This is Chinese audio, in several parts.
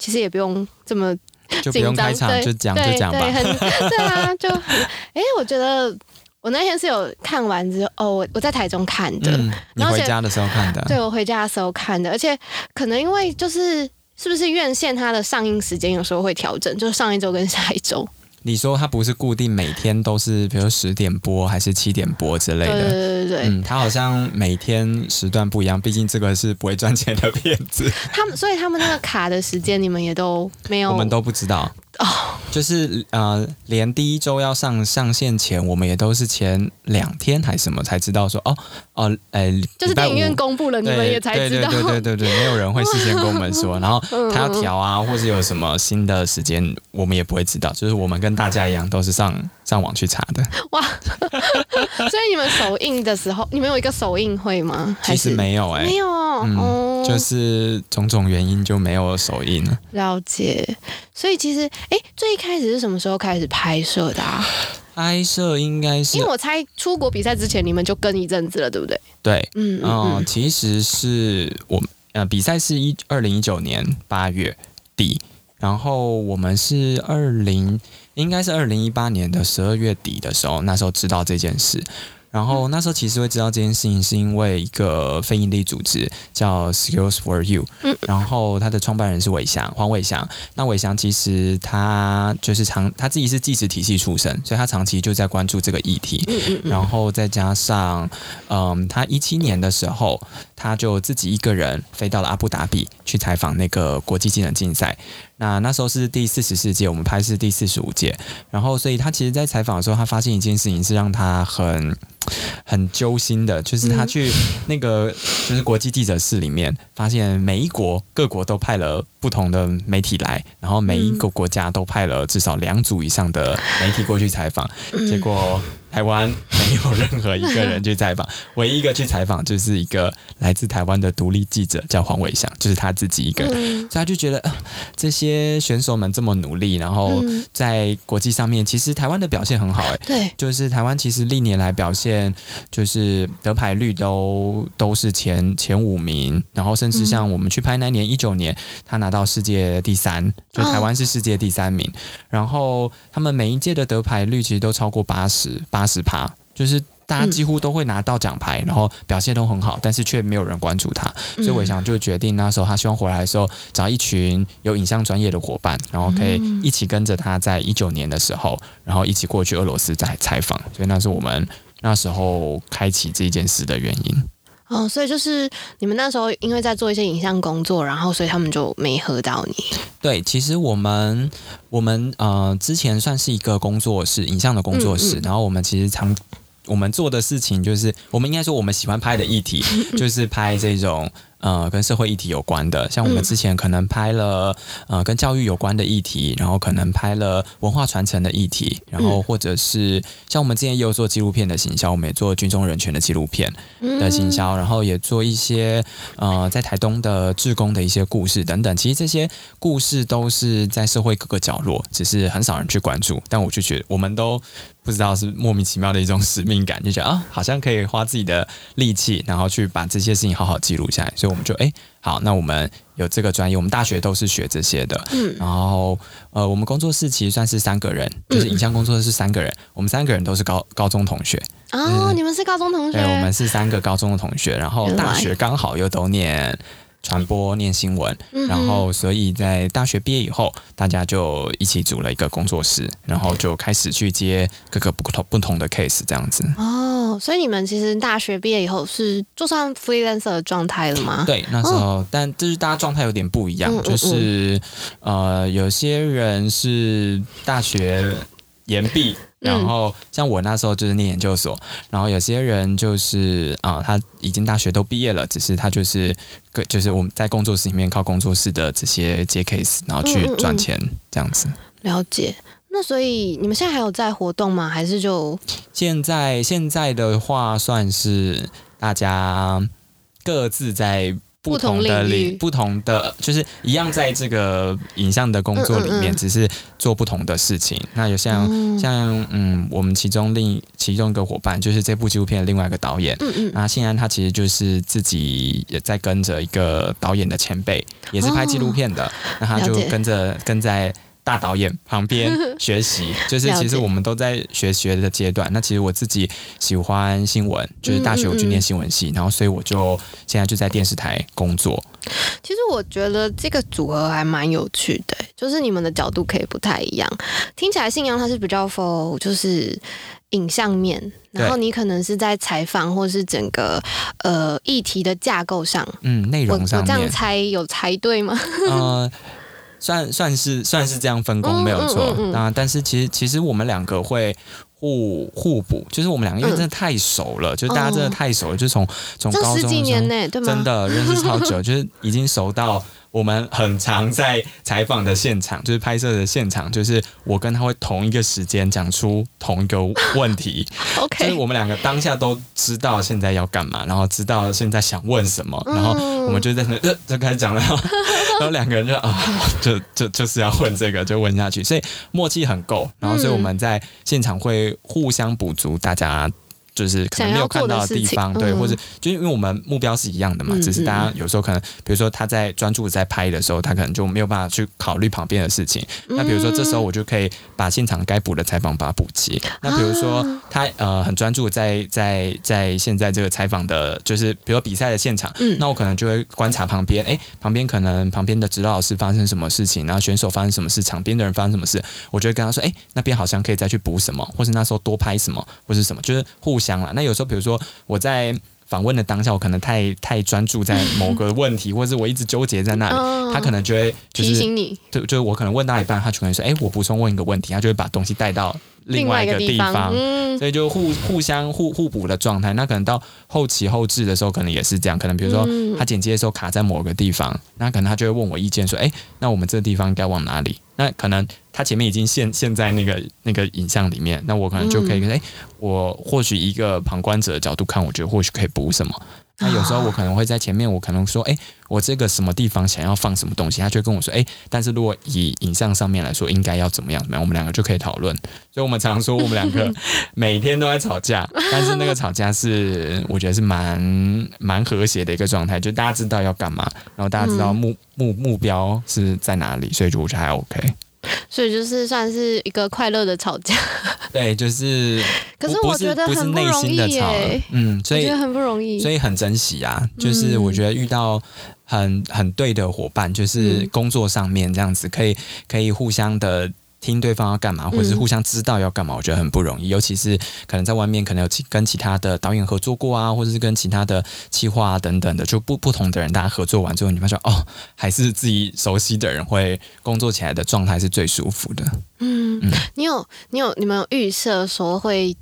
其实也不用这么就不用开场就讲就讲吧。对 啊，就哎，我觉得我那天是有看完之后，哦，我我在台中看的，嗯，你回家的时候看的，对，我回家的时候看的，而且可能因为就是是不是院线它的上映时间有时候会调整，就是上一周跟下一周。你说它不是固定每天都是，比如十点播还是七点播之类的？对对对对，嗯，它好像每天时段不一样，毕竟这个是不会赚钱的片子。他们所以他们那个卡的时间，你们也都没有，我们都不知道。哦，就是呃，连第一周要上上线前，我们也都是前两天还是什么才知道说哦哦，哎、呃，就是电影院公布了，你们也才知道。对对对对对对，没有人会事先跟我们说，然后他要调啊，或是有什么新的时间，我们也不会知道。就是我们跟大家一样，都是上上网去查的。哇，所以你们首映的时候，你们有一个首映会吗？其实没有哎、欸，没有哦、嗯嗯，就是种种原因就没有首映了。了解，所以其实。哎，最一开始是什么时候开始拍摄的啊？拍摄应该是，因为我猜出国比赛之前你们就跟一阵子了，对不对？对，嗯嗯，嗯，其实是我呃比赛是一二零一九年八月底，然后我们是二零应该是二零一八年的十二月底的时候，那时候知道这件事。然后那时候其实会知道这件事情，是因为一个非营利组织叫 Skills for You，嗯，然后他的创办人是伟翔，黄伟翔。那伟翔其实他就是长他自己是技职体系出身，所以他长期就在关注这个议题。然后再加上，嗯，他一七年的时候，他就自己一个人飞到了阿布达比去采访那个国际技能竞赛。那那时候是第四十四届，我们拍是第四十五届。然后，所以他其实，在采访的时候，他发现一件事情是让他很很揪心的，就是他去那个就是国际记者室里面，发现每一国各国都派了不同的媒体来，然后每一个国家都派了至少两组以上的媒体过去采访，结果。台湾没有任何一个人去采访，唯一一个去采访就是一个来自台湾的独立记者，叫黄伟翔，就是他自己一个人。所以他就觉得，呃，这些选手们这么努力，然后在国际上面，其实台湾的表现很好，欸，哎，对，就是台湾其实历年来表现，就是得牌率都都是前前五名，然后甚至像我们去拍那年一九年，他拿到世界第三，就台湾是世界第三名，然后他们每一届的得牌率其实都超过八十八。八十趴，就是大家几乎都会拿到奖牌，然后表现都很好，但是却没有人关注他。所以我想就决定那时候他希望回来的时候找一群有影像专业的伙伴，然后可以一起跟着他在一九年的时候，然后一起过去俄罗斯再采访。所以那是我们那时候开启这件事的原因。哦，所以就是你们那时候因为在做一些影像工作，然后所以他们就没喝到你。对，其实我们我们呃之前算是一个工作室，影像的工作室，嗯嗯，然后我们其实常我们做的事情就是，我们应该说我们喜欢拍的议题 就是拍这种。呃，跟社会议题有关的，像我们之前可能拍了、嗯、呃跟教育有关的议题，然后可能拍了文化传承的议题，然后或者是、嗯、像我们之前也有做纪录片的行销，我们也做军中人权的纪录片的行销，然后也做一些呃在台东的志工的一些故事等等。其实这些故事都是在社会各个角落，只是很少人去关注。但我就觉得我们都不知道是莫名其妙的一种使命感，就觉得啊，好像可以花自己的力气，然后去把这些事情好好记录下来，所以。我们就哎、欸，好，那我们有这个专业，我们大学都是学这些的。嗯，然后呃，我们工作室其实算是三个人，就是影像工作室是三个人，嗯、我们三个人都是高高中同学。哦、嗯，你们是高中同学？对，我们是三个高中的同学，然后大学刚好又都念。传播念新闻，然后所以在大学毕业以后，大家就一起组了一个工作室，然后就开始去接各个不同不同的 case 这样子。哦，所以你们其实大学毕业以后是就算 freelancer 的状态了吗？对，那时候，哦、但就是大家状态有点不一样，嗯、就是呃，有些人是大学延毕。然后像我那时候就是念研究所，然后有些人就是啊、呃，他已经大学都毕业了，只是他就是个就是我们在工作室里面靠工作室的这些接 case，然后去赚钱嗯嗯嗯这样子。了解。那所以你们现在还有在活动吗？还是就现在现在的话，算是大家各自在不同的领不同的，就是一样在这个影像的工作里面，嗯嗯嗯，只是做不同的事情。那有像、嗯、像嗯，我们其中另其中一个伙伴，就是这部纪录片的另外一个导演，嗯嗯，那信安他其实就是自己也在跟着一个导演的前辈，也是拍纪录片的，哦、那他就跟着跟在。大导演旁边 学习，就是其实我们都在学学的阶段。那其实我自己喜欢新闻，就是大学我去念新闻系，嗯嗯嗯，然后所以我就现在就在电视台工作。其实我觉得这个组合还蛮有趣的，就是你们的角度可以不太一样。听起来信阳它是比较 for 就是影像面，然后你可能是在采访或是整个呃议题的架构上，嗯，内容上面。我这样猜有猜对吗？呃算算是算是这样分工没有错，那、但是其实其实我们两个会互互补，就是我们两个因为真的太熟了，嗯、就是大家真的太熟了，哦、就从从高中的时候真的认识超久，就是已经熟到。我们很常在采访的现场，就是拍摄的现场，就是我跟他会同一个时间讲出同一个问题。OK，就是我们两个当下都知道现在要干嘛，然后知道现在想问什么，然后我们就在那就就开始讲了，然后 两个人就啊，就就就是要问这个，就问下去，所以默契很够，然后所以我们在现场会互相补足大家。就是可能没有看到的地方，对，或者就因为我们目标是一样的嘛，嗯、只是大家有时候可能，比如说他在专注在拍的时候，他可能就没有办法去考虑旁边的事情。嗯、那比如说这时候我就可以把现场该补的采访把它补齐。那比如说他呃很专注在在在现在这个采访的，就是比如说比赛的现场，嗯、那我可能就会观察旁边，哎、欸，旁边可能旁边的指导老师发生什么事情，然后选手发生什么事，场边的人发生什么事，我就会跟他说，哎、欸，那边好像可以再去补什么，或是那时候多拍什么，或是什么，就是互相了。那有时候比如说我在访问的当下，我可能太太专注在某个问题，或者是我一直纠结在那里，他可能就会就是提醒你，就就是我可能问到一半，他就可能说，哎、欸，我补充问一个问题，他就会把东西带到。另外一个地方，嗯、所以就互互相互互补的状态。那可能到后期后置的时候，可能也是这样。可能比如说他剪接的时候卡在某个地方，那可能他就会问我意见，说：“哎、欸，那我们这个地方该往哪里？”那可能他前面已经现现在那个 那个影像里面，那我可能就可以，哎、欸，我或许一个旁观者的角度看，我觉得或许可以补什么。那有时候我可能会在前面，我可能说，哎、欸，我这个什么地方想要放什么东西，他就跟我说，哎、欸，但是如果以影像上面来说，应该要怎么样怎么样，我们两个就可以讨论。所以我们常说，我们两个 每天都在吵架，但是那个吵架是我觉得是蛮蛮和谐的一个状态，就大家知道要干嘛，然后大家知道目目目标是在哪里，所以就我觉得还 OK。所以就是算是一个快乐的吵架，对，就是。可是我觉得很不容易耶，嗯，所以觉得很不容易，所以很珍惜啊。就是我觉得遇到很很对的伙伴，就是工作上面这样子，可以可以互相的。听对方要干嘛，或者是互相知道要干嘛，我觉得很不容易。嗯、尤其是可能在外面，可能有跟其他的导演合作过啊，或者是跟其他的企划啊等等的，就不不同的人，大家合作完之后，你发现哦，还是自己熟悉的人会工作起来的状态是最舒服的。嗯，嗯你有你有你们有预设说会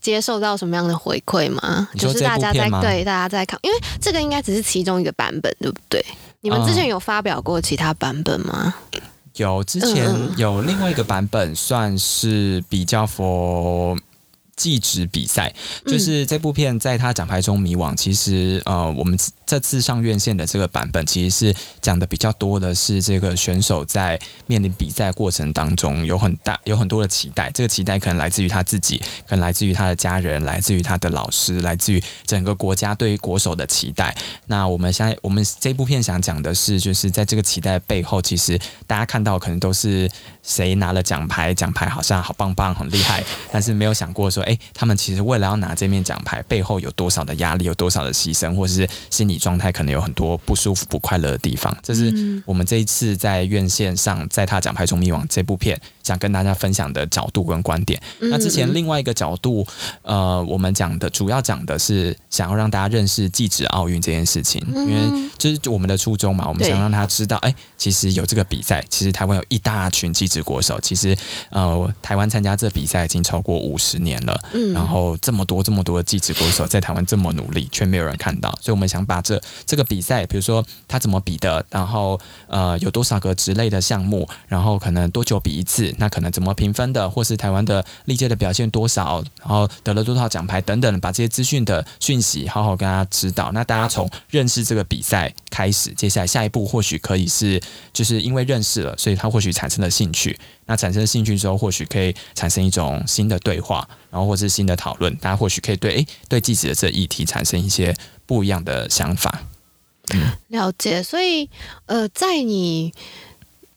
接受到什么样的回馈吗？就是大家在对大家在看，因为这个应该只是其中一个版本，对不对？你们之前有发表过其他版本吗？嗯有之前有另外一个版本，算是比较 for 技职比赛，就是这部片在他奖牌中迷惘。其实呃，我们。这次上院线的这个版本，其实是讲的比较多的是这个选手在面临比赛过程当中有很大有很多的期待，这个期待可能来自于他自己，可能来自于他的家人，来自于他的老师，来自于整个国家对于国手的期待。那我们现在我们这部片想讲的是，就是在这个期待背后，其实大家看到可能都是谁拿了奖牌，奖牌好像好棒棒，很厉害，但是没有想过说，哎，他们其实为了要拿这面奖牌，背后有多少的压力，有多少的牺牲，或者是心理。状态可能有很多不舒服、不快乐的地方，这是我们这一次在院线上，在他奖拍中迷惘这部片想跟大家分享的角度跟观点。那之前另外一个角度，呃，我们讲的主要讲的是想要让大家认识技职奥运这件事情，因为这是我们的初衷嘛，我们想让他知道，哎，其实有这个比赛，其实台湾有一大群技职国手，其实呃，台湾参加这比赛已经超过五十年了，然后这么多这么多的技职国手在台湾这么努力，却没有人看到，所以我们想把这这个比赛，比如说他怎么比的，然后呃有多少个职类的项目，然后可能多久比一次，那可能怎么评分的，或是台湾的历届的表现多少，然后得了多少奖牌等等，把这些资讯的讯息好好跟大家知道。那大家从认识这个比赛开始，接下来下一步或许可以是，就是因为认识了，所以他或许产生了兴趣。那产生了兴趣之后，或许可以产生一种新的对话，然后或是新的讨论。大家或许可以对诶对技职的这议题产生一些不一样的想法。了解。所以呃，在你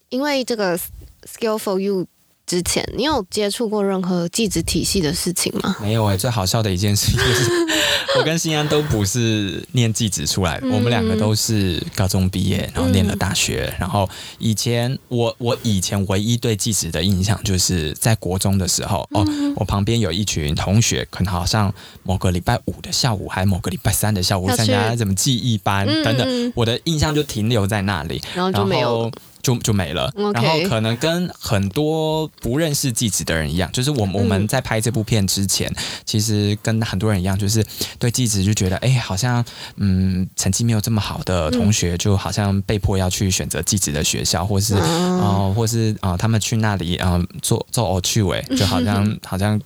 因为这个 Skill for You。之前你有接触过任何技职体系的事情吗？没有哎、欸，最好笑的一件事情就是，我跟新安都不是念技职出来的，嗯、我们两个都是高中毕业，然后念了大学。嗯、然后以前我我以前唯一对技职的印象，就是在国中的时候，哦，我旁边有一群同学，可能好像某个礼拜五的下午，还某个礼拜三的下午参加什么记忆班等等，我的印象就停留在那里，然后就没有。就就没了.然后可能跟很多不认识季子的人一样，就是我们我们在拍这部片之前，嗯、其实跟很多人一样，就是对季子就觉得，哎，好像嗯成绩没有这么好的同学，就好像被迫要去选择季子的学校，或是啊、或是啊、呃，他们去那里啊、呃、做做偶趣味，就好像 好像。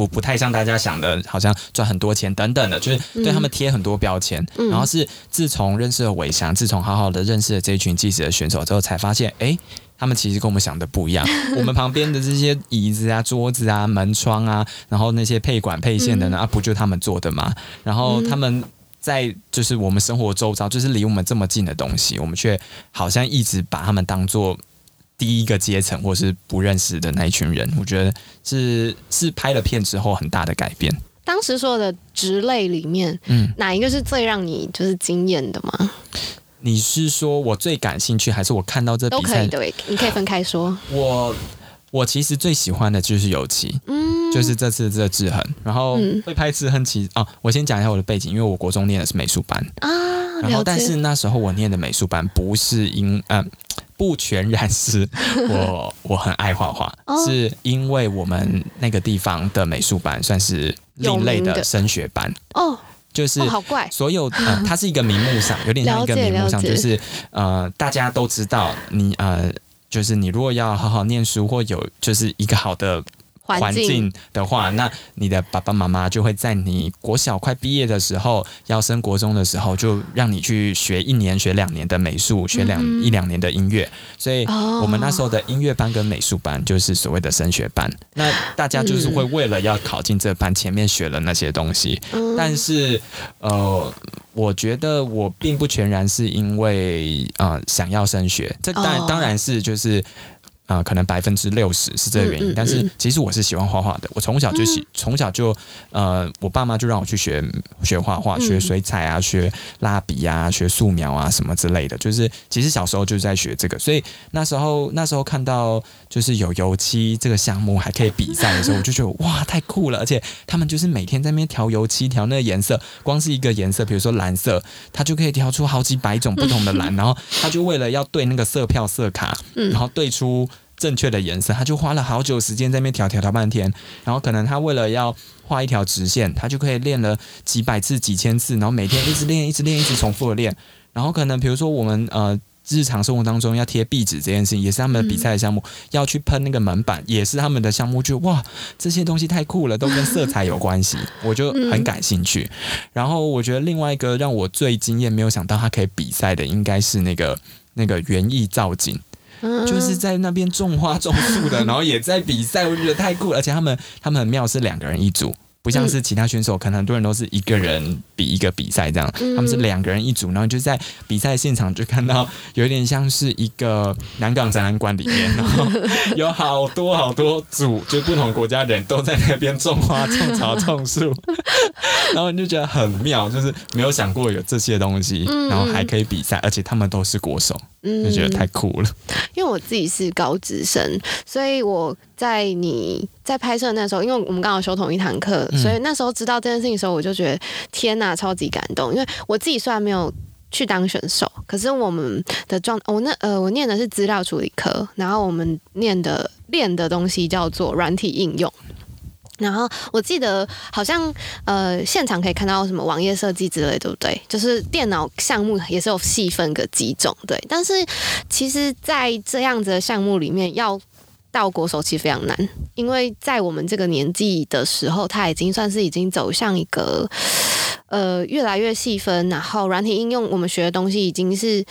不不太像大家想的，好像赚很多钱等等的，就是对他们贴很多标签。嗯、然后是自从认识了伟翔，自从好好的认识了这一群记者的选手之后，才发现，哎，他们其实跟我们想的不一样。我们旁边的这些椅子啊、桌子啊、门窗啊，然后那些配管配线的呢，嗯、啊，不就他们做的吗？然后他们在就是我们生活周遭，就是离我们这么近的东西，我们却好像一直把他们当做。第一个阶层，或是不认识的那一群人，我觉得是是拍了片之后很大的改变。当时所有的职类里面，嗯，哪一个是最让你就是惊艳的吗？你是说我最感兴趣，还是我看到这比赛？都可以，对，你可以分开说。我我其实最喜欢的就是油漆，嗯，就是这次这制衡，然后会拍制衡其实啊，我先讲一下我的背景，因为我国中念的是美术班啊，然后但是那时候我念的美术班不是因嗯。不全然是我 我很爱画画，哦、是因为我们那个地方的美术班算是另类的升学班。哦，就是好怪，所有呃，它是一个名目上有点像一个名目上，就是呃，大家都知道你呃，就是你如果要好好念书或有就是一个好的。环境的话，那你的爸爸妈妈就会在你国小快毕业的时候，要升国中的时候，就让你去学一年、学两年的美术，学两一两年的音乐。所以，我们那时候的音乐班跟美术班就是所谓的升学班。那大家就是会为了要考进这班，前面学了那些东西。但是，呃，我觉得我并不全然是因为呃想要升学，这当然当然是就是。啊、呃，可能百分之六十是这个原因，嗯嗯嗯、但是其实我是喜欢画画的。我从小就喜，从、嗯、小就呃，我爸妈就让我去学学画画，学水彩啊，学蜡笔啊，学素描啊什么之类的。就是其实小时候就是在学这个，所以那时候那时候看到就是有油漆这个项目还可以比赛的时候，我就觉得哇，太酷了！而且他们就是每天在那边调油漆，调那个颜色，光是一个颜色，比如说蓝色，他就可以调出好几百种不同的蓝，然后他就为了要对那个色票色卡，然后对出。正确的颜色，他就花了好久时间在那边调调调半天，然后可能他为了要画一条直线，他就可以练了几百次、几千次，然后每天一直练、一直练、一直重复的练，然后可能比如说我们呃日常生活当中要贴壁纸这件事情，也是他们的比赛的项目，嗯、要去喷那个门板，也是他们的项目，就哇这些东西太酷了，都跟色彩有关系，我就很感兴趣。然后我觉得另外一个让我最惊艳、没有想到他可以比赛的，应该是那个那个园艺造景。就是在那边种花种树的，然后也在比赛，我觉得太酷了。而且他们他们很妙，是两个人一组。不像是其他选手，可能很多人都是一个人比一个比赛这样，他们是两个人一组，然后就在比赛现场就看到有点像是一个南港展览馆里面，然后 有好多好多组，就不同国家的人都在那边种花、种草、种树，然后你就觉得很妙，就是没有想过有这些东西，然后还可以比赛，而且他们都是国手，就觉得太酷了。因为我自己是高职生，所以我。在你在拍摄那时候，因为我们刚好修同一堂课，嗯、所以那时候知道这件事情的时候，我就觉得天哪，超级感动。因为我自己虽然没有去当选手，可是我们的状，我那呃，我念的是资料处理科，然后我们念的练的东西叫做软体应用。然后我记得好像呃，现场可以看到什么网页设计之类，对不对？就是电脑项目也是有细分个几种，对。但是其实，在这样子的项目里面要到国手其实非常难，因为在我们这个年纪的时候，他已经算是已经走向一个呃越来越细分，然后软体应用我们学的东西已经是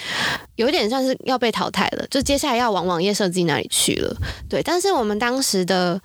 有点像是要被淘汰了，就接下来要往网页设计那里去了。对，但是我们当时的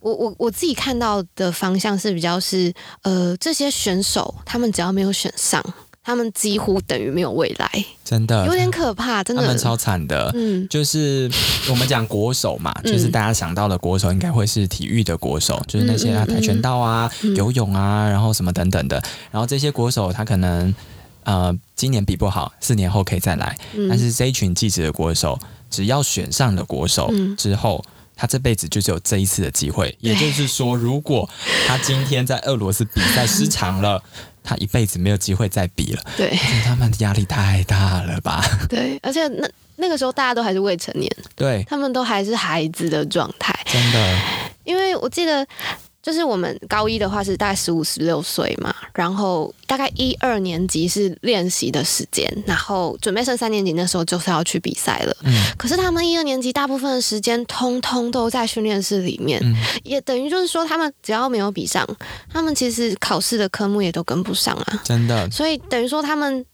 我我我自己看到的方向是比较是呃这些选手他们只要没有选上。他们几乎等于没有未来，真的有点可怕，真的。他们超惨的，嗯，就是我们讲国手嘛，嗯、就是大家想到的国手，应该会是体育的国手，嗯、就是那些啊跆拳道啊、嗯、游泳啊，然后什么等等的。然后这些国手，他可能呃今年比不好，四年后可以再来。嗯、但是这一群记者的国手，只要选上了国手之后，嗯、他这辈子就只有这一次的机会。也就是说，如果他今天在俄罗斯比赛失常了。他一辈子没有机会再比了，对，他们压力太大了吧？对，而且那那个时候大家都还是未成年，对，他们都还是孩子的状态，真的，因为我记得。就是我们高一的话是大概十五十六岁嘛，然后大概一二年级是练习的时间，然后准备升三年级那时候就是要去比赛了。嗯，可是他们一二年级大部分的时间通通都在训练室里面，嗯，也等于就是说他们只要没有比上，他们其实考试的科目也都跟不上啊。真的，所以等于说他们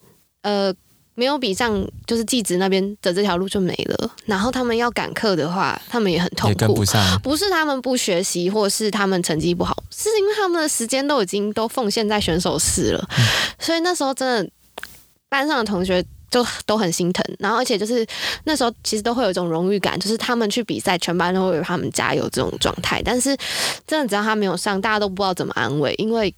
呃。没有比上，就是技职那边的这条路就没了。然后他们要赶课的话，他们也很痛苦，跟不上。不是他们不学习，或是他们成绩不好，是因为他们的时间都已经都奉献在选手室了。嗯、所以那时候真的班上的同学就都很心疼。然后而且就是那时候其实都会有一种荣誉感，就是他们去比赛，全班都会为他们加油这种状态。但是真的只要他没有上，大家都不知道怎么安慰，因为。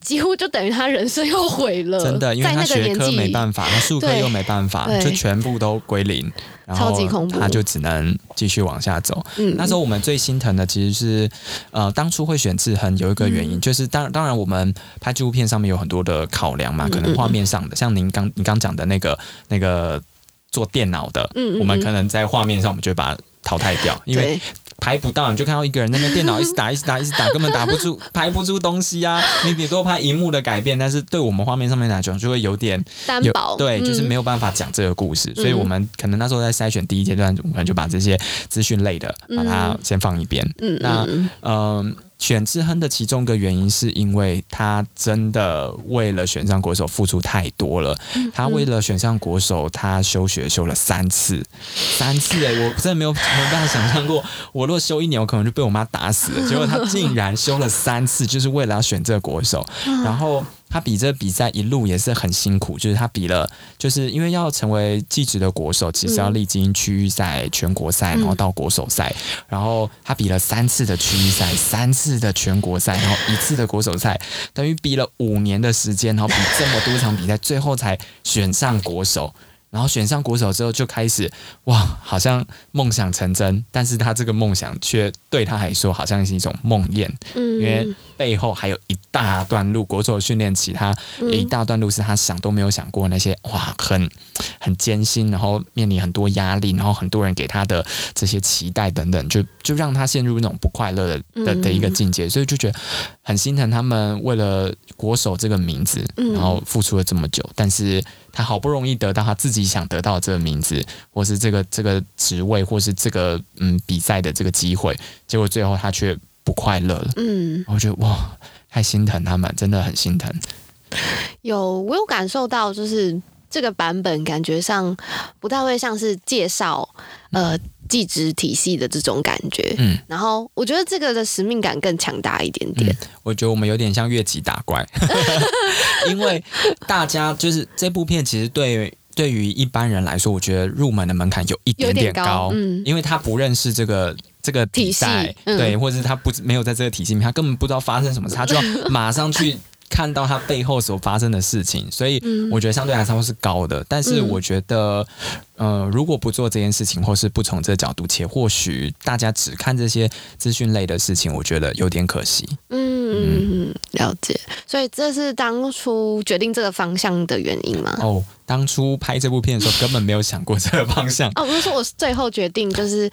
几乎就等于他人生又毁了，真的，因为他学科没办法，他数科又没办法，就全部都归零，然后，他就只能继续往下走。嗯，那时候我们最心疼的其实是，呃，当初会选志恒有一个原因，嗯、就是当当然我们拍纪录片上面有很多的考量嘛，可能画面上的，像您刚你刚讲的那个那个做电脑的，嗯，我们可能在画面上我们就把它淘汰掉，因为。排不到，你就看到一个人在那电脑 一直打，一直打，一直打，根本打不出，排不出东西啊！你顶多拍荧幕的改变，但是对我们画面上面来讲，就会有点单薄，对，就是没有办法讲这个故事。嗯、所以我们可能那时候在筛选第一阶段，我们就把这些资讯类的把它先放一边。嗯，那嗯。呃选志亨的其中一个原因，是因为他真的为了选上国手付出太多了。他为了选上国手，他休学休了三次，三次哎、欸，我真的没有没有办法想象过，我如果休一年，我可能就被我妈打死了。结果他竟然休了三次，就是为了要选这个国手，然后。他比这比赛一路也是很辛苦，就是他比了，就是因为要成为技职的国手，其实要历经区域赛、全国赛，然后到国手赛，然后他比了三次的区域赛，三次的全国赛，然后一次的国手赛，等于比了五年的时间，然后比这么多场比赛，最后才选上国手。然后选上国手之后，就开始哇，好像梦想成真，但是他这个梦想却对他来说好像是一种梦魇，嗯，因为背后还有一大段路，国手训练其，他一大段路是他想都没有想过那些哇，很很艰辛，然后面临很多压力，然后很多人给他的这些期待等等，就就让他陷入那种不快乐的的的一个境界，所以就觉得很心疼他们为了国手这个名字，然后付出了这么久，但是。他好不容易得到他自己想得到的这个名字，或是这个这个职位，或是这个嗯比赛的这个机会，结果最后他却不快乐了。嗯，我觉得哇，太心疼他们，真的很心疼。有，我有感受到，就是这个版本感觉上不太会像是介绍呃技职体系的这种感觉。嗯，然后我觉得这个的使命感更强大一点点。嗯，我觉得我们有点像越级打怪。因为大家就是这部片，其实对对于一般人来说，我觉得入门的门槛有一点点高，高嗯，因为他不认识这个这个比赛，嗯、对，或者是他不没有在这个体系里面，他根本不知道发生什么事，他就要 马上去看到他背后所发生的事情，所以我觉得相对来说是高的。但是我觉得，呃，如果不做这件事情，或是不从这个角度切，或许大家只看这些资讯类的事情，我觉得有点可惜。嗯。嗯，了解。所以这是当初决定这个方向的原因吗？哦，当初拍这部片的时候根本没有想过这个方向。哦，不是说我最后决定就是，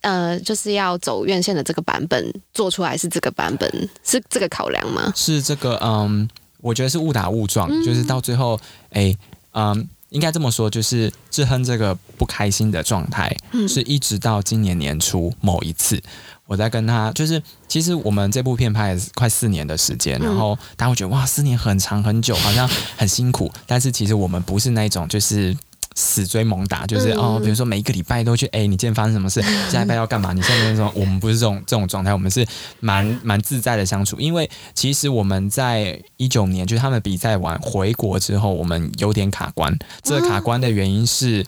呃，就是要走院线的这个版本做出来是这个版本，是这个考量吗？是这个，嗯，我觉得是误打误撞，嗯、就是到最后，哎，嗯。应该这么说，就是志亨这个不开心的状态，嗯、是一直到今年年初某一次，我在跟他，就是其实我们这部片拍了快四年的时间，然后大家会觉得哇，四年很长很久，好像很辛苦，但是其实我们不是那种就是。死追猛打，就是哦，比如说每一个礼拜都去，哎，你今天发生什么事？下礼拜要干嘛？你现在那种，我们不是这种这种状态，我们是蛮蛮自在的相处。因为其实我们在一九年，就是他们比赛完回国之后，我们有点卡关。这个卡关的原因是，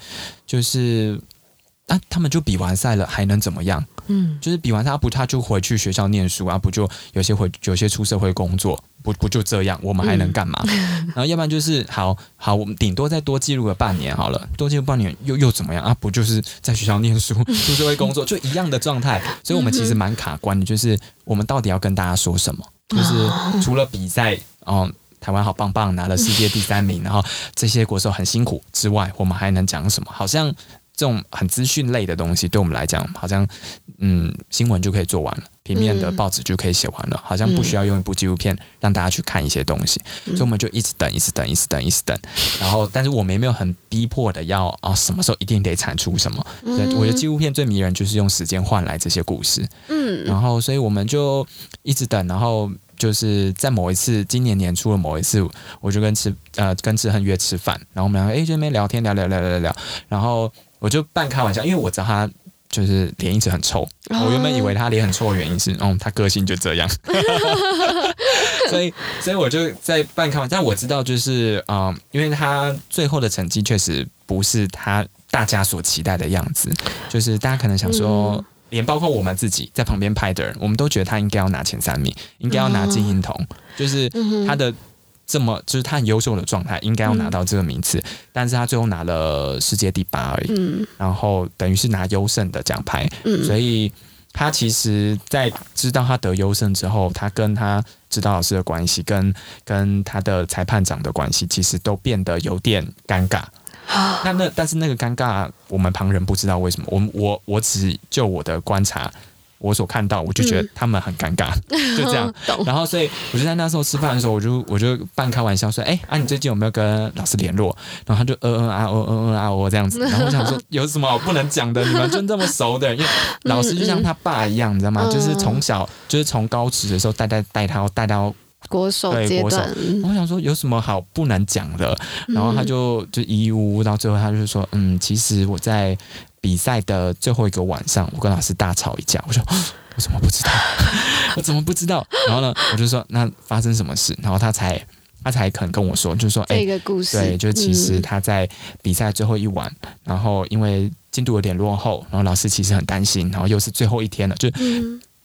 就是啊，他们就比完赛了，还能怎么样？嗯，就是比完他不，他就回去学校念书啊，不就有些回有些出社会工作。不不就这样，我们还能干嘛？嗯、然后要不然就是好好，我们顶多再多记录个半年好了，多记录半年又又怎么样啊？不就是在学校念书、出社会工作，就一样的状态。所以，我们其实蛮卡关的，就是我们到底要跟大家说什么？就是除了比赛，哦，台湾好棒棒，拿了世界第三名，然后这些国手很辛苦之外，我们还能讲什么？好像这种很资讯类的东西，对我们来讲，好像嗯，新闻就可以做完了。平面的报纸就可以写完了，好像不需要用一部纪录片让大家去看一些东西，所以我们就一直等，一直等，一直等，一直等。然后，但是我们也没有很逼迫的要啊，什么时候一定得产出什么。对，我觉得纪录片最迷人就是用时间换来这些故事。嗯，然后，所以我们就一直等，然后就是在某一次今年年初的某一次，我就跟致呃跟志恒约吃饭，然后我们两个哎这边聊天聊聊聊聊聊，然后我就半开玩笑，因为我知道他。就是脸一直很臭，我原本以为他脸很臭的原因是，嗯，他个性就这样，所以，所以我就在半开玩笑，但我知道就是，嗯，因为他最后的成绩确实不是他大家所期待的样子，就是大家可能想说，连包括我们自己在旁边拍的人，我们都觉得他应该要拿前三名，应该要拿金银铜，就是他的。这么就是他很优秀的状态，应该要拿到这个名次，嗯、但是他最后拿了世界第八而已，嗯、然后等于是拿优胜的奖牌，嗯、所以他其实，在知道他得优胜之后，他跟他指导老师的关系，跟跟他的裁判长的关系，其实都变得有点尴尬。啊、那那但是那个尴尬，我们旁人不知道为什么，我我我只就我的观察。我所看到，我就觉得他们很尴尬，嗯、就这样。然后，所以我就在那时候吃饭的时候，我就我就半开玩笑说：“哎、欸，啊，你最近有没有跟老师联络？”然后他就嗯嗯啊哦嗯嗯啊哦这样子。然后我想说，有什么好不能讲的？你们就这么熟的，因为老师就像他爸一样，你知道吗？就是从小就是从高职的时候带带带他带到国手阶段。我想说，有什么好不能讲的？然后他就就一五到最后，他就说：“嗯，其实我在。”比赛的最后一个晚上，我跟老师大吵一架。我说：“ 我怎么不知道？我怎么不知道？”然后呢，我就说：“那发生什么事？”然后他才他才肯跟我说，就是说：“哎，这个故事，对，就其实他在比赛最后一晚，嗯、然后因为进度有点落后，然后老师其实很担心，然后又是最后一天了，就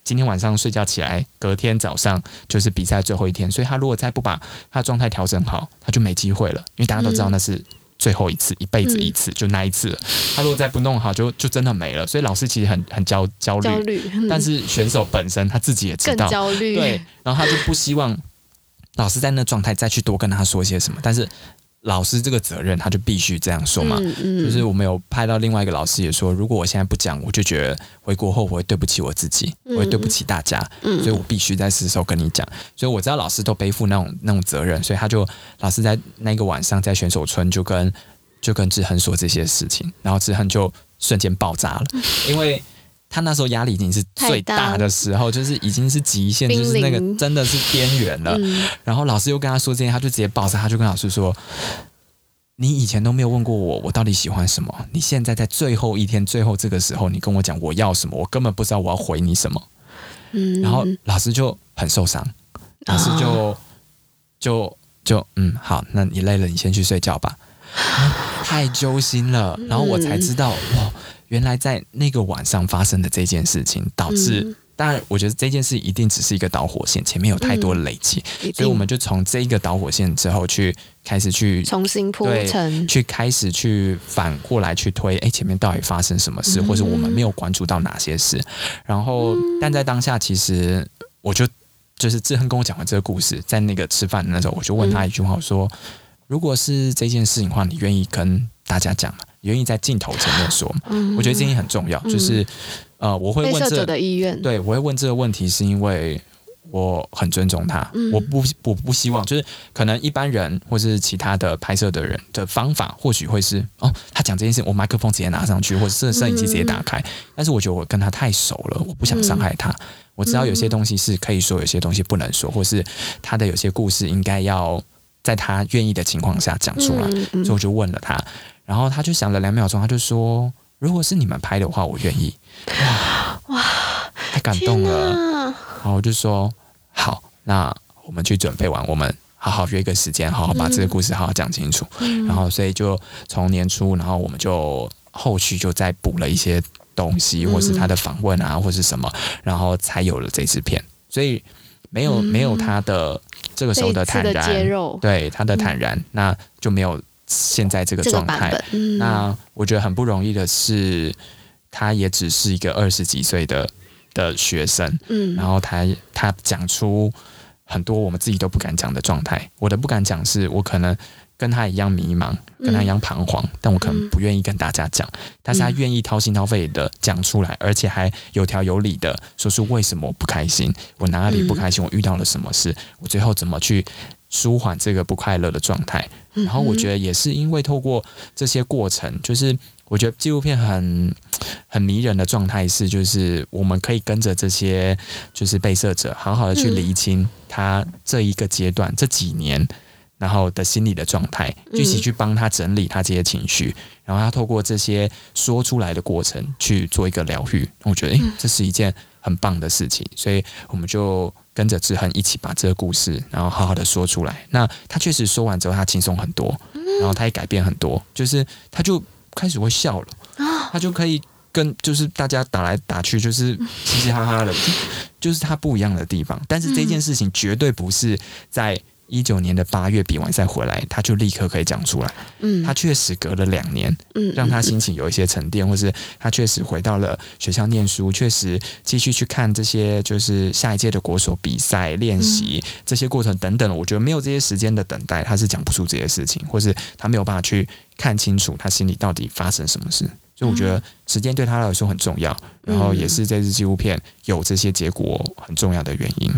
今天晚上睡觉起来，隔天早上就是比赛最后一天，所以他如果再不把他状态调整好，他就没机会了，因为大家都知道那是。”嗯最后一次，一辈子一次，嗯、就那一次了。他如果再不弄好，就就真的没了。所以老师其实很很焦焦虑，焦虑，嗯、但是选手本身他自己也知道，焦虑。对，然后他就不希望老师在那状态再去多跟他说些什么，但是。老师这个责任，他就必须这样说嘛。嗯嗯、就是我们有拍到另外一个老师也说，如果我现在不讲，我就觉得回国后我会对不起我自己，嗯、我会对不起大家，嗯、所以我必须在是时候跟你讲。所以我知道老师都背负那种那种责任，所以他就老师在那个晚上在选手村就跟就跟志恒说这些事情，然后志恒就瞬间爆炸了，因为。他那时候压力已经是最大的时候，就是已经是极限，就是那个真的是边缘了。然后老师又跟他说这些，他就直接抱着，他就跟老师说：“你以前都没有问过我，我到底喜欢什么？你现在在最后一天，最后这个时候，你跟我讲我要什么，我根本不知道我要回你什么。”然后老师就很受伤，老师就就就嗯，好，那你累了，你先去睡觉吧。太揪心了，然后我才知道哇。原来在那个晚上发生的这件事情，导致、嗯、当然，我觉得这件事一定只是一个导火线，前面有太多的累积，嗯、所以我们就从这一个导火线之后去开始去重新铺陈，去开始去反过来去推，哎，前面到底发生什么事，嗯、或者我们没有关注到哪些事，然后，嗯、但在当下，其实我就就是志恒跟我讲完这个故事，在那个吃饭的那时候，我就问他一句话，我说：“嗯、如果是这件事情的话，你愿意跟大家讲嘛？”愿意在镜头前面说，嗯、我觉得这件事很重要。嗯、就是，呃，我会问这个的意愿，对，我会问这个问题，是因为我很尊重他，嗯、我不我不希望就是可能一般人或是其他的拍摄的人的方法，或许会是哦，他讲这件事，我麦克风直接拿上去，或者摄摄影机直接打开。嗯、但是我觉得我跟他太熟了，我不想伤害他。嗯、我知道有些东西是可以说，有些东西不能说，或是他的有些故事应该要在他愿意的情况下讲出来。嗯嗯、所以我就问了他，然后他就想了两秒钟，他就说：“如果是你们拍的话，我愿意。”哇哇，太感动了。然后我就说。好，那我们去准备完，我们好好约一个时间，好好把这个故事好好讲清楚。嗯、然后，所以就从年初，然后我们就后续就再补了一些东西，或是他的访问啊，或是什么，然后才有了这支片。所以没有、嗯、没有他的这个时候的坦然，对他的坦然，嗯、那就没有现在这个状态。嗯、那我觉得很不容易的是，他也只是一个二十几岁的。的学生，嗯，然后他他讲出很多我们自己都不敢讲的状态。我的不敢讲是我可能跟他一样迷茫，跟他一样彷徨，嗯、但我可能不愿意跟大家讲。嗯、但是他愿意掏心掏肺的讲出来，而且还有条有理的说出为什么我不开心，我哪里不开心，我遇到了什么事，我最后怎么去舒缓这个不快乐的状态。然后我觉得也是因为透过这些过程，就是。我觉得纪录片很很迷人的状态是，就是我们可以跟着这些就是被摄者，好好的去厘清他这一个阶段、嗯、这几年，然后的心理的状态，一起去帮他整理他这些情绪，然后他透过这些说出来的过程去做一个疗愈。我觉得，诶，这是一件很棒的事情，所以我们就跟着志恒一起把这个故事，然后好好的说出来。那他确实说完之后，他轻松很多，然后他也改变很多，就是他就。开始会笑了，他就可以跟就是大家打来打去，就是嘻嘻哈哈的，就是他不一样的地方。但是这件事情绝对不是在一九年的八月比完赛回来，他就立刻可以讲出来。嗯，他确实隔了两年，嗯，让他心情有一些沉淀，或是他确实回到了学校念书，确实继续去看这些就是下一届的国手比赛练习这些过程等等。我觉得没有这些时间的等待，他是讲不出这些事情，或是他没有办法去。看清楚他心里到底发生什么事，所以我觉得时间对他来说很重要，嗯、然后也是这支纪录片有这些结果很重要的原因。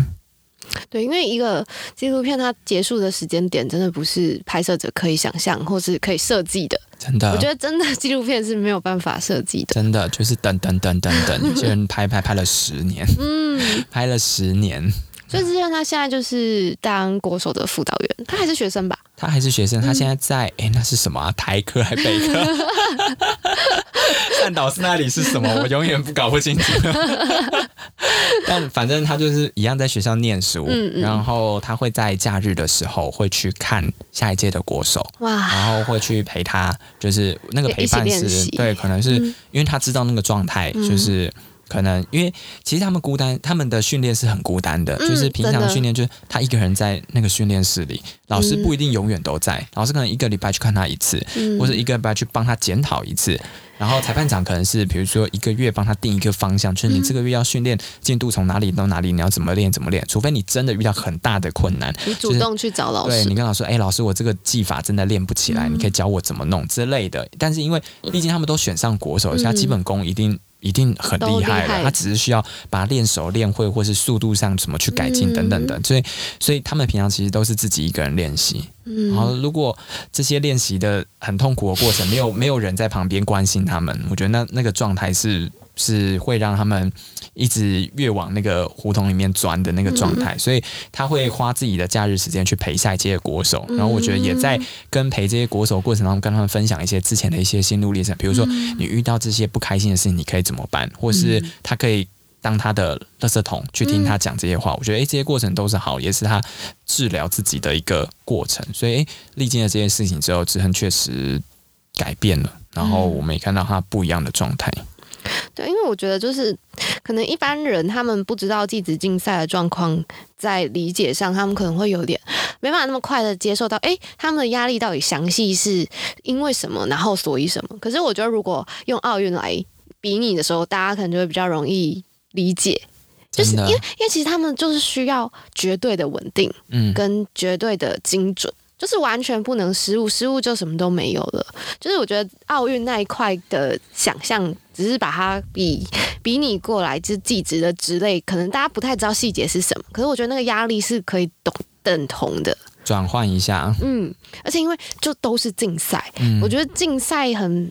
对，因为一个纪录片它结束的时间点，真的不是拍摄者可以想象或是可以设计的。真的，我觉得真的纪录片是没有办法设计的。真的就是等等等等等，有些人拍拍拍了十年，嗯，拍了十年。所以，志恒他现在就是当国手的辅导员，他还是学生吧？他还是学生，他现在在哎、嗯欸，那是什么啊？台科还北科？善导师那里是什么？我永远不搞不清楚。但反正他就是一样在学校念书，嗯嗯，然后他会在假日的时候会去看下一届的国手，哇，然后会去陪他，就是那个陪伴是，对，可能是因为他知道那个状态，就是。嗯可能因为其实他们孤单，他们的训练是很孤单的，嗯、就是平常训练就是他一个人在那个训练室里，老师不一定永远都在，嗯、老师可能一个礼拜去看他一次，嗯、或者一个礼拜去帮他检讨一次，然后裁判长可能是比如说一个月帮他定一个方向，就是你这个月要训练进度从哪里到哪里，你要怎么练怎么练，除非你真的遇到很大的困难，你主动去找老师，对，你跟老师说，哎，老师我这个技法真的练不起来，嗯、你可以教我怎么弄之类的。但是因为毕竟他们都选上国手，他基本功一定。一定很厉害了，他只是需要把它练熟练会，或是速度上怎么去改进等等的，所以所以他们平常其实都是自己一个人练习。嗯。然后如果这些练习的很痛苦的过程，没有没有人在旁边关心他们，我觉得那那个状态是是会让他们。一直越往那个胡同里面钻的那个状态，嗯、所以他会花自己的假日时间去陪下一届的国手，嗯、然后我觉得也在跟陪这些国手过程当中，跟他们分享一些之前的一些心路历程，比如说你遇到这些不开心的事情，你可以怎么办，或是他可以当他的垃圾桶去听他讲这些话。我觉得诶，这些过程都是好，也是他治疗自己的一个过程。所以诶，历经了这件事情之后，志恒确实改变了，然后我们也看到他不一样的状态。对，因为我觉得就是可能一般人他们不知道技职竞赛的状况，在理解上他们可能会有点没办法那么快的接受到，哎，他们的压力到底详细是因为什么，然后所以什么？可是我觉得如果用奥运来比拟的时候，大家可能就会比较容易理解，就是因为因为其实他们就是需要绝对的稳定，嗯，跟绝对的精准。就是完全不能失误，失误就什么都没有了。就是我觉得奥运那一块的想象，只是把它比比拟过来，就是技职的职类，可能大家不太知道细节是什么，可是我觉得那个压力是可以等等同的。转换一下，嗯，而且因为就都是竞赛，嗯，我觉得竞赛很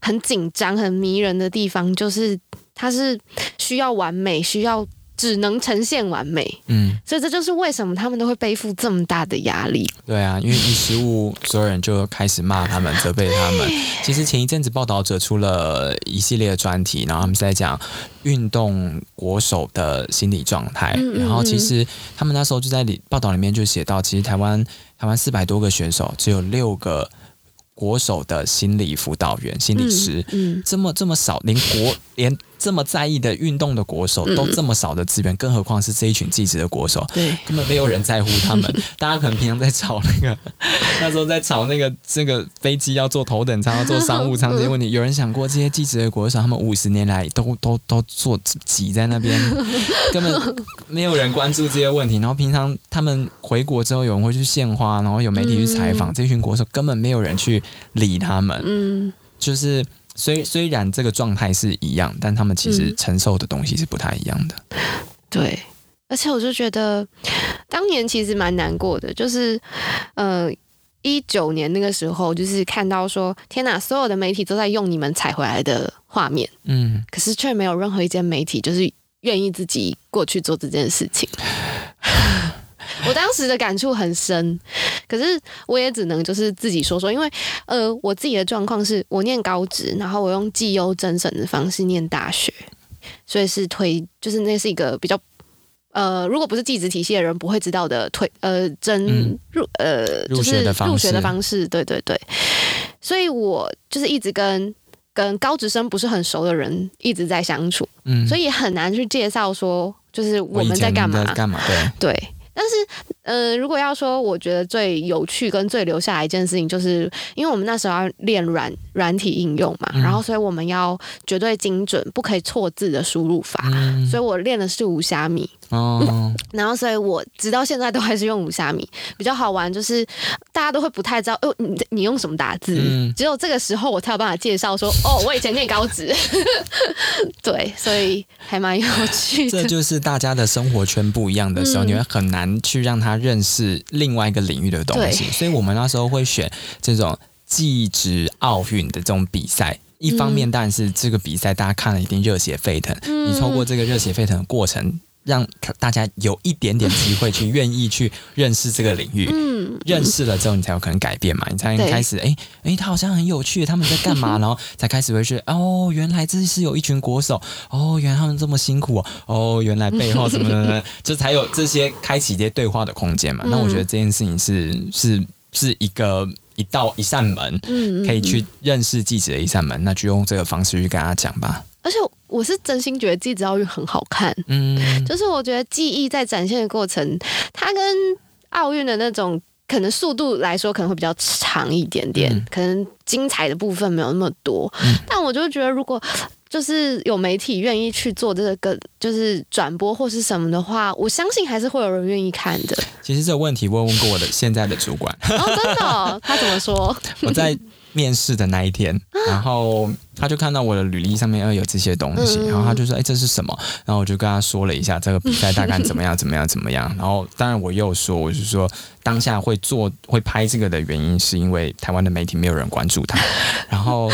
很紧张、很迷人的地方，就是它是需要完美，需要。只能呈现完美，嗯，所以这就是为什么他们都会背负这么大的压力。对啊，因为一失误，所有人就开始骂他们、责备他们。其实前一阵子报道者出了一系列的专题，然后他们是在讲运动国手的心理状态。嗯嗯嗯，然后其实他们那时候就在里报道里面就写到，其实台湾台湾四百多个选手，只有六个国手的心理辅导员、心理师，嗯，嗯，这么这么少，连国连。这么在意的运动的国手都这么少的资源，嗯、更何况是这一群技职的国手，对，根本没有人在乎他们。大家可能平常在吵那个，那时候在吵那个这个飞机要坐头等舱，要坐商务舱这些问题，有人想过这些技职的国手，他们五十年来都都都坐挤在那边，根本没有人关注这些问题。然后平常他们回国之后，有人会去献花，然后有媒体去采访，嗯、这群国手根本没有人去理他们。嗯，就是。虽虽然这个状态是一样，但他们其实承受的东西是不太一样的。嗯、对，而且我就觉得当年其实蛮难过的，就是呃一九年那个时候，就是看到说天哪，所有的媒体都在用你们采回来的画面，嗯，可是却没有任何一间媒体就是愿意自己过去做这件事情。我当时的感触很深，可是我也只能就是自己说说，因为呃，我自己的状况是我念高职，然后我用绩优甄审的方式念大学，所以是推，就是那是一个比较呃，如果不是技职体系的人不会知道的推呃甄入呃入学的方式，入学的方式，对对对，所以我就是一直跟跟高职生不是很熟的人一直在相处，嗯，所以很难去介绍说就是我们在干嘛。干嘛，对。对。但是，呃，如果要说，我觉得最有趣跟最留下来一件事情，就是因为我们那时候要练软软体应用嘛，嗯、然后所以我们要绝对精准，不可以错字的输入法，嗯、所以我练的是无虾米。哦、嗯，然后所以我直到现在都还是用五虾米，比较好玩，就是大家都会不太知道，哦，你你用什么打字？嗯、只有这个时候我才有办法介绍说，哦，我以前念高职。对，所以还蛮有趣的。这就是大家的生活圈不一样的时候，嗯、你会很难去让他认识另外一个领域的东西。所以我们那时候会选这种技职奥运的这种比赛。一方面，当然是这个比赛大家看了一定热血沸腾，嗯、你透过这个热血沸腾的过程。让大家有一点点机会去愿意去认识这个领域，嗯，认识了之后，你才有可能改变嘛，你才能开始，哎哎对，他好像很有趣，他们在干嘛？然后才开始会去，哦，原来这是有一群国手，哦，原来他们这么辛苦哦，哦，原来背后什么什么，这才有这些开启这些对话的空间嘛。嗯、那我觉得这件事情是是是一个一道一扇门，嗯，可以去认识记者的一扇门，那就用这个方式去跟他讲吧。而且我是真心觉得技职奥运很好看，嗯，就是我觉得记忆在展现的过程，它跟奥运的那种可能速度来说可能会比较长一点点，嗯、可能精彩的部分没有那么多，嗯、但我就觉得如果就是有媒体愿意去做这个就是转播或是什么的话，我相信还是会有人愿意看的。其实这个问题问问过我的现在的主管，哦，真的、哦，他怎么说？我在。面试的那一天，然后他就看到我的履历上面要有这些东西，然后他就说：“哎，这是什么？”然后我就跟他说了一下这个比赛大概怎么样，怎么样，怎么样。然后当然我又说，我就说当下会做会拍这个的原因是因为台湾的媒体没有人关注他。然后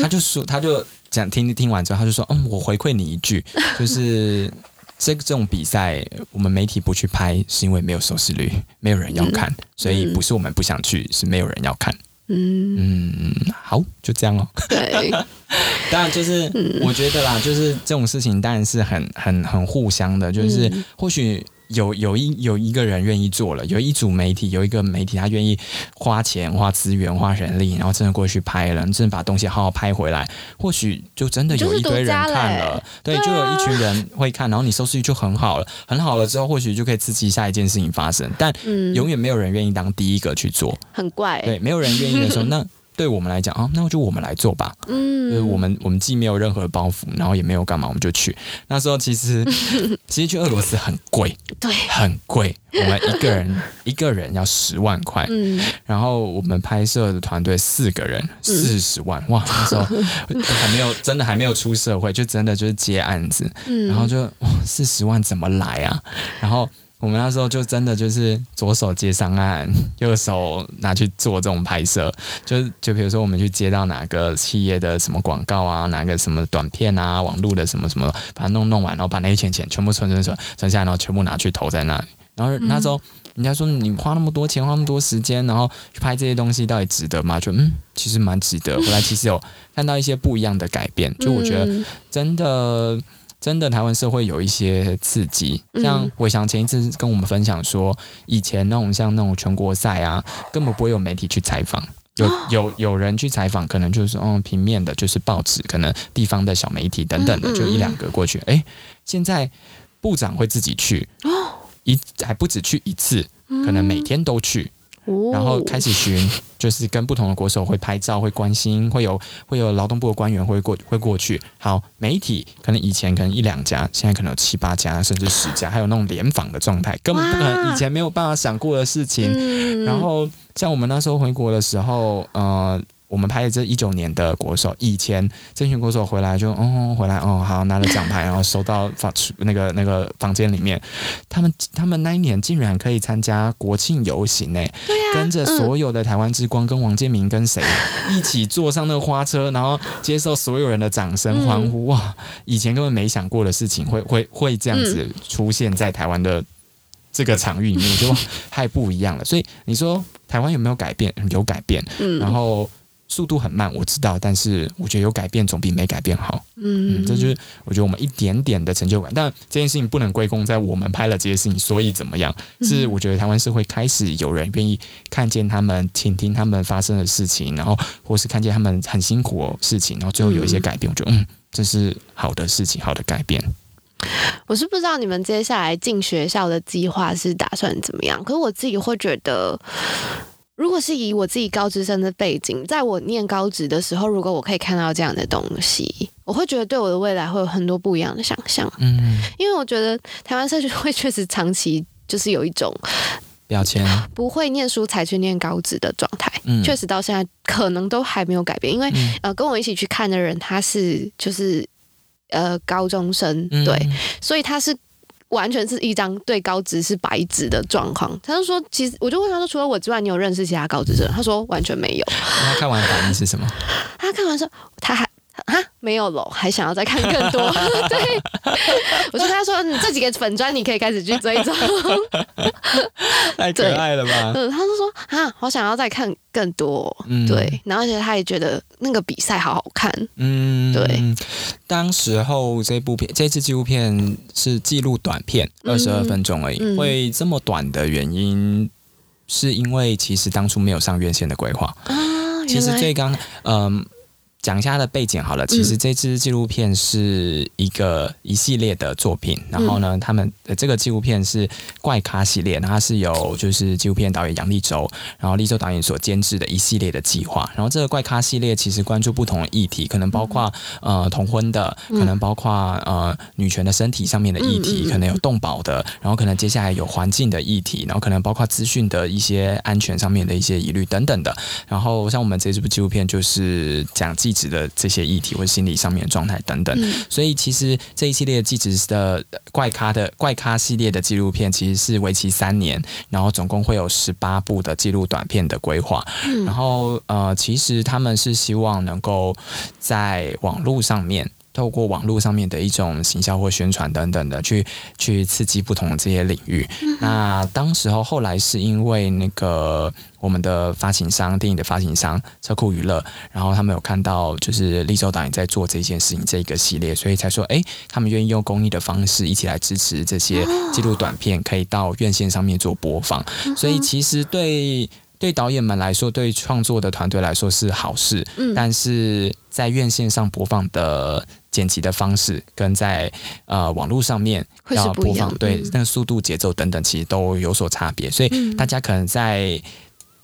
他就说，他就讲听听完之后，他就说：“嗯，我回馈你一句，就是这个这种比赛我们媒体不去拍，是因为没有收视率，没有人要看，所以不是我们不想去，是没有人要看。”嗯嗯，好，就这样哦。对，当然就是我觉得啦，就是这种事情当然是很很很互相的，就是或许。有有一有一个人愿意做了，有一组媒体，有一个媒体他愿意花钱、花资源、花人力，然后真的过去拍了，真的把东西好好拍回来，或许就真的有一堆人看了，对，就有一群人会看，然后你收视率就很好了，很好了之后，或许就可以刺激下一件事情发生，但永远没有人愿意当第一个去做，很怪，对，没有人愿意的时候，那。对我们来讲啊，那就我们来做吧。嗯，就是我们我们既没有任何包袱，然后也没有干嘛，我们就去。那时候其实 其实去俄罗斯很贵，对，很贵。我们一个人一个人要十万块，嗯，然后我们拍摄的团队四个人四十万，哇，那时候 还没有真的还没有出社会，就真的就是接案子，嗯，然后就哇四十万怎么来啊？然后。我们那时候就真的就是左手接上岸，右手拿去做这种拍摄，就就比如说我们去接到哪个企业的什么广告啊，哪个什么短片啊，网络的什么什么，把它弄弄完，然后把那些钱钱全部存存存存下来，然后全部拿去投在那里。然后那时候人家说你花那么多钱，花那么多时间，然后去拍这些东西，到底值得吗？就嗯，其实蛮值得。后来其实有看到一些不一样的改变，就我觉得真的。真的，台湾社会有一些刺激，像伟翔前一次跟我们分享说，以前那种像那种全国赛啊，根本不会有媒体去采访，有有有人去采访，可能就是嗯平面的，就是报纸，可能地方的小媒体等等的，就一两个过去。哎，现在部长会自己去，一还不止去一次，可能每天都去。然后开始巡，就是跟不同的国手会拍照，会关心，会有会有劳动部的官员会过会过去。好，媒体可能以前可能一两家，现在可能有七八家，甚至十家，还有那种联访的状态，根本不可能，以前没有办法想过的事情。然后像我们那时候回国的时候，呃。我们拍的这一九年的国手，以前这群国手回来就哦，回来哦，好拿了奖牌，然后收到房那个那个房间里面，他们他们那一年竟然可以参加国庆游行呢，对呀，跟着所有的台湾之光，跟王建民跟谁一起坐上那个花车，然后接受所有人的掌声欢呼，哇！以前根本没想过的事情会会会这样子出现在台湾的这个场域里面，就太不一样了。所以你说台湾有没有改变？有改变，然后。速度很慢，我知道，但是我觉得有改变总比没改变好。嗯，嗯，这就是我觉得我们一点点的成就感。但这件事情不能归功在我们拍了这些事情，所以怎么样？是我觉得台湾社会开始有人愿意看见他们、倾听他们发生的事情，然后或是看见他们很辛苦的事情，然后最后有一些改变。我觉得，嗯，这是好的事情，好的改变。我是不知道你们接下来进学校的计划是打算怎么样，可是我自己会觉得。如果是以我自己高职生的背景，在我念高职的时候，如果我可以看到这样的东西，我会觉得对我的未来会有很多不一样的想象。嗯，因为我觉得台湾社会确实长期就是有一种标签，不会念书才去念高职的状态。嗯，确实到现在可能都还没有改变。因为、嗯、呃，跟我一起去看的人，他是就是呃高中生，对，嗯、所以他是。完全是一张对高职是白纸的状况。他就说，其实我就问他说，除了我之外，你有认识其他高职者？他说完全没有。他看完反应是什么？他看完说，他还。啊，没有了，还想要再看更多。对，我就跟他说，你这几个粉砖你可以开始去追踪。太可爱了吧？嗯，他就说啊，我想要再看更多。嗯，对，然后而且他也觉得那个比赛好好看。嗯，对。当时候这部片，这次纪录片是记录短片，二十二分钟而已。嗯，会这么短的原因，是因为其实当初没有上院线的规划啊。其实最刚，嗯。讲一下它的背景好了。其实这支纪录片是一个一系列的作品，嗯、然后呢，他们的这个纪录片是怪咖系列，它是由就是纪录片导演杨立洲，然后立洲导演所监制的一系列的计划。然后这个怪咖系列其实关注不同的议题，可能包括、嗯、呃同婚的，可能包括呃女权的身体上面的议题，可能有动保的，然后可能接下来有环境的议题，然后可能包括资讯的一些安全上面的一些疑虑等等的。然后像我们这支部纪录片就是讲记。质的这些议题或心理上面的状态等等，嗯、所以其实这一系列纪实的怪咖的怪咖系列的纪录片，其实是为期三年，然后总共会有十八部的纪录短片的规划。嗯、然后呃，其实他们是希望能够在网络上面。透过网络上面的一种行销或宣传等等的，去去刺激不同的这些领域。嗯、那当时候后来是因为那个我们的发行商，电影的发行商车库娱乐，然后他们有看到就是立州导演在做这件事情这一个系列，所以才说，哎，他们愿意用公益的方式一起来支持这些纪录短片，可以到院线上面做播放。嗯、所以其实对。对导演们来说，对创作的团队来说是好事，嗯，但是在院线上播放的剪辑的方式，跟在呃网络上面要播放，对那个速度、节奏等等，其实都有所差别，所以大家可能在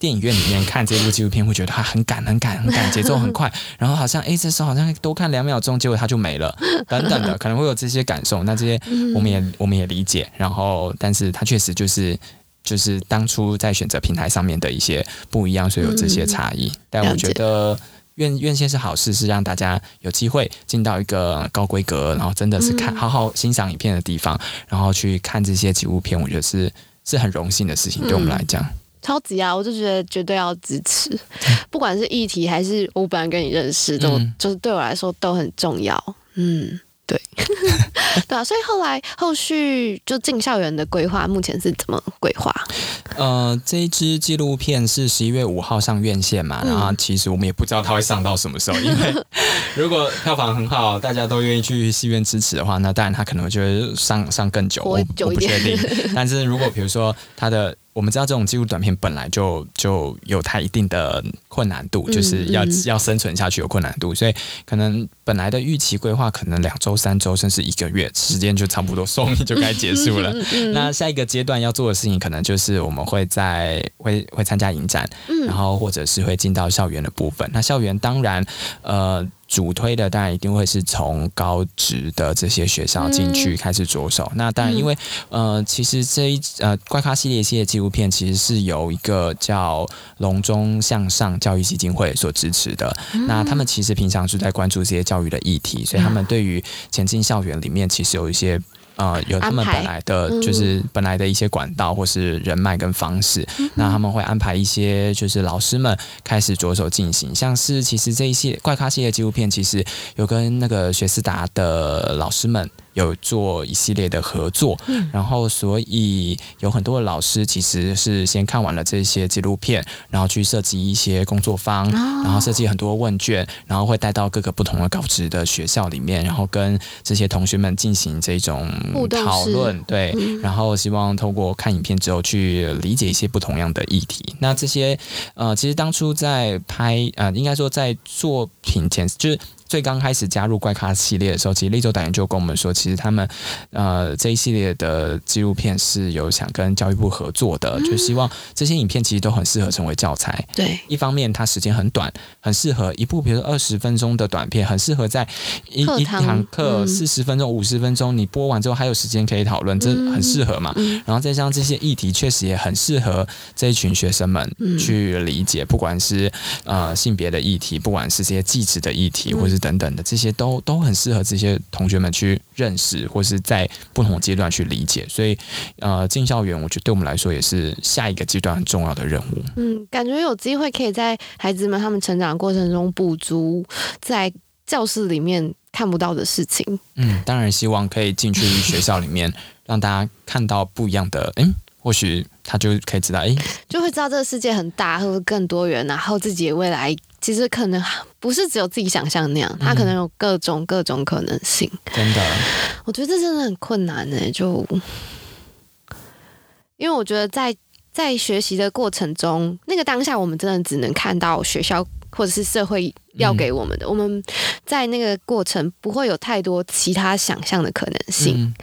电影院里面看这部纪录片，会觉得它很赶、很赶、很赶，节奏很快，然后好像哎，这时候好像多看两秒钟，结果它就没了，等等的，可能会有这些感受。那这些我们也我们也理解。然后，但是它确实就是就是当初在选择平台上面的一些不一样，所以有这些差异。但我觉得院院线是好事，是让大家有机会进到一个高规格，然后真的是看好好欣赏影片的地方，然后去看这些纪录片，我觉得是是很荣幸的事情，对我们来讲。超级啊！我就觉得绝对要支持，不管是议题还是我本来跟你认识，都、嗯、就是对我来说都很重要。嗯，对，对啊。所以后来后续就进校园的规划，目前是怎么规划？呃，这一支纪录片是十一月五号上院线嘛，嗯、然后其实我们也不知道它会上到什么时候，因为 如果票房很好，大家都愿意去戏院支持的话，那当然它可能就会上上更久，我我不确定。但是如果比如说它的我们知道这种纪录短片本来就就有它一定的困难度，就是要要生存下去有困难度，所以可能本来的预期规划可能两周、三周，甚至一个月时间就差不多寿命就该结束了。那下一个阶段要做的事情，可能就是我们会在会会参加影展，然后或者是会进到校园的部分。那校园当然呃。主推的当然一定会是从高职的这些学校进去开始着手。嗯、那当然，因为呃，其实这一呃怪咖系列系列纪录片其实是由一个叫龙中向上教育基金会所支持的。嗯、那他们其实平常是在关注这些教育的议题，所以他们对于前进校园里面其实有一些。呃，有他们本来的，就是本来的一些管道或是人脉跟方式，嗯、那他们会安排一些，就是老师们开始着手进行，像是其实这一系列怪咖系列纪录片，其实有跟那个学思达的老师们。有做一系列的合作，嗯、然后所以有很多的老师其实是先看完了这些纪录片，然后去设计一些工作坊，哦、然后设计很多问卷，然后会带到各个不同的高职的学校里面，然后跟这些同学们进行这种讨论，对，嗯、然后希望透过看影片之后去理解一些不同样的议题。那这些呃，其实当初在拍呃，应该说在作品前就是。最刚开始加入怪咖系列的时候，其实立州导演就跟我们说，其实他们呃这一系列的纪录片是有想跟教育部合作的，嗯、就希望这些影片其实都很适合成为教材。对，一方面它时间很短，很适合一部比如说二十分钟的短片，很适合在一一堂课四十分钟、五十分钟，你播完之后还有时间可以讨论，这很适合嘛。嗯、然后再加上这些议题，确实也很适合这一群学生们去理解，不管是呃性别的议题，不管是这些技职的议题，或是等等的这些都都很适合这些同学们去认识，或是在不同阶段去理解。所以，呃，进校园，我觉得对我们来说也是下一个阶段很重要的任务。嗯，感觉有机会可以在孩子们他们成长的过程中补足在教室里面看不到的事情。嗯，当然希望可以进去学校里面，让大家看到不一样的。嗯，或许他就可以知道，哎，就会知道这个世界很大，或者更多元，然后自己的未来。其实可能不是只有自己想象那样，它可能有各种各种可能性。真的，我觉得这真的很困难呢。就因为我觉得在在学习的过程中，那个当下我们真的只能看到学校或者是社会要给我们的。嗯、我们在那个过程不会有太多其他想象的可能性。嗯、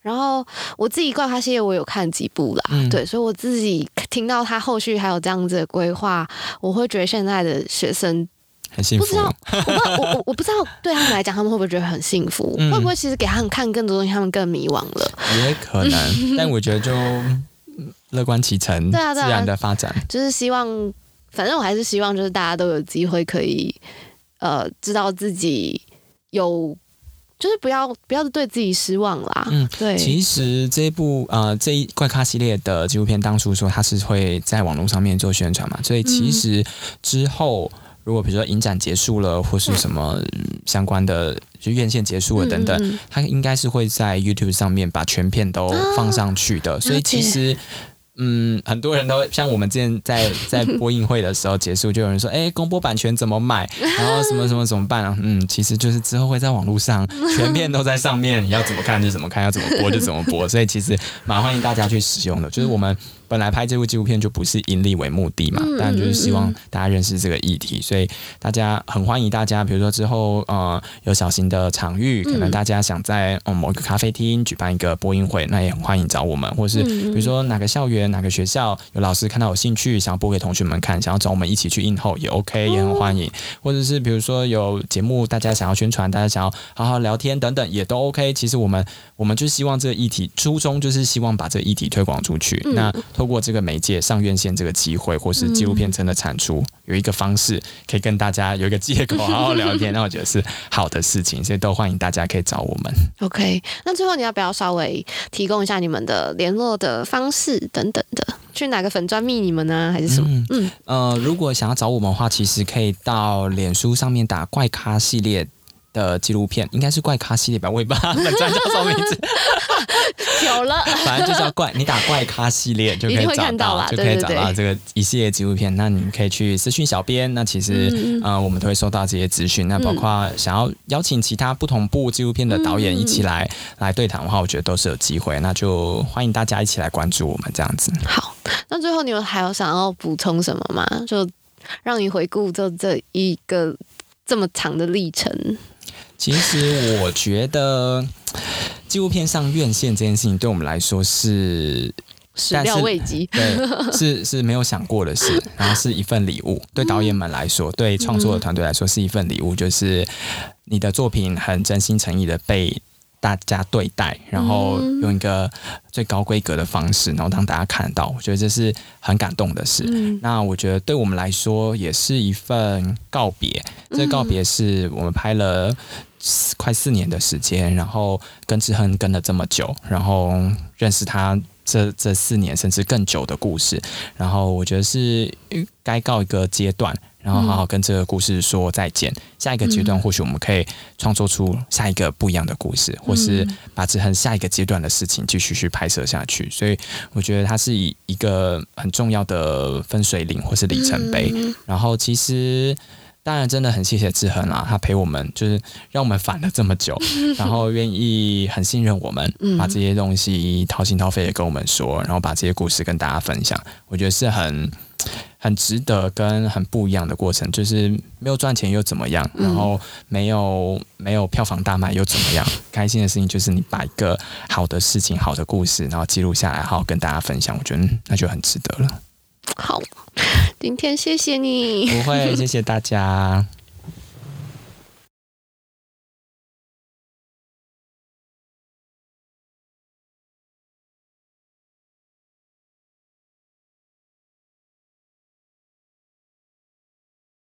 然后我自己怪咖系列，我有看几部啦，嗯、对，所以我自己。听到他后续还有这样子的规划，我会觉得现在的学生很幸福。不知道，我不知道，我我 我不知道对他们来讲，他们会不会觉得很幸福？嗯、会不会其实给他们看更多东西，他们更迷惘了？也可能，但我觉得就乐观其成，对啊，自然的发展。就是希望，反正我还是希望，就是大家都有机会可以呃，知道自己有。就是不要不要对自己失望啦。嗯，对。其实这一部呃这一怪咖系列的纪录片，当初说它是会在网络上面做宣传嘛，所以其实之后如果比如说影展结束了，或是什么相关的就院线结束了等等，它应该是会在 YouTube 上面把全片都放上去的。所以其实。嗯，很多人都像我们之前在在播映会的时候结束，就有人说：“哎、公播版权怎么买？然后什么什么怎么办啊？”嗯，其实就是之后会在网络上全片都在上面，你要怎么看就怎么看，要怎么播就怎么播。所以其实蛮欢迎大家去使用的。就是我们本来拍这部纪录片就不是盈利为目的嘛，当然就是希望大家认识这个议题，所以大家很欢迎大家，比如说之后呃有小型的场域，可能大家想在嗯某一个咖啡厅举办一个播音会，那也很欢迎找我们，或是比如说哪个校园哪个学校有老师看到有兴趣想要播给同学们看，想要找我们一起去映后也 OK，也很欢迎，或者是比如说有节目大家想要宣传，大家想要好好聊天等等也都 OK。其实我们我们就希望这个议题初衷就是希望把这个议题推广出去，那透过这个媒介上院线这个机会，或是纪录片真的产出，有一个方式可以跟大家有一个借口好好聊天，那我觉得是好的事情，所以都欢迎大家可以找我们。OK，那最后你要不要稍微提供一下你们的联络的方式等等的？去哪个粉专密你们呢？还是什么？嗯，嗯呃，如果想要找我们的话，其实可以到脸书上面打怪咖系列。的纪录片应该是怪咖系列吧，我也不知道本专叫什么名字。有了，反正就叫怪，你打怪咖系列就可以找到，到就可以找到这个一系列纪录片。那你们可以去私讯小编，那其实呃，我们都会收到这些资讯。那包括想要邀请其他不同部纪录片的导演一起来、嗯、来对谈的话，我觉得都是有机会。那就欢迎大家一起来关注我们这样子。好，那最后你们还有想要补充什么吗？就让你回顾这这一个这么长的历程。其实我觉得纪录片上院线这件事情对我们来说是始料未及，对，是 是没有想过的事，然后是一份礼物。对导演们来说，对创作的团队来说是一份礼物，就是你的作品很真心诚意的被大家对待，然后用一个最高规格的方式，然后让大家看到，我觉得这是很感动的事。那我觉得对我们来说也是一份告别，这个告别是我们拍了。快四年的时间，然后跟志恒跟了这么久，然后认识他这这四年甚至更久的故事，然后我觉得是该告一个阶段，然后好好跟这个故事说再见。嗯、下一个阶段，或许我们可以创作出下一个不一样的故事，嗯、或是把志恒下一个阶段的事情继续去拍摄下去。所以我觉得它是以一个很重要的分水岭或是里程碑。嗯、然后其实。当然，真的很谢谢志恒啊，他陪我们，就是让我们烦了这么久，然后愿意很信任我们，把这些东西掏心掏肺的跟我们说，然后把这些故事跟大家分享，我觉得是很很值得跟很不一样的过程。就是没有赚钱又怎么样？然后没有没有票房大卖又怎么样？开心的事情就是你把一个好的事情、好的故事，然后记录下来，好好跟大家分享，我觉得那就很值得了。好，今天谢谢你。不会，谢谢大家。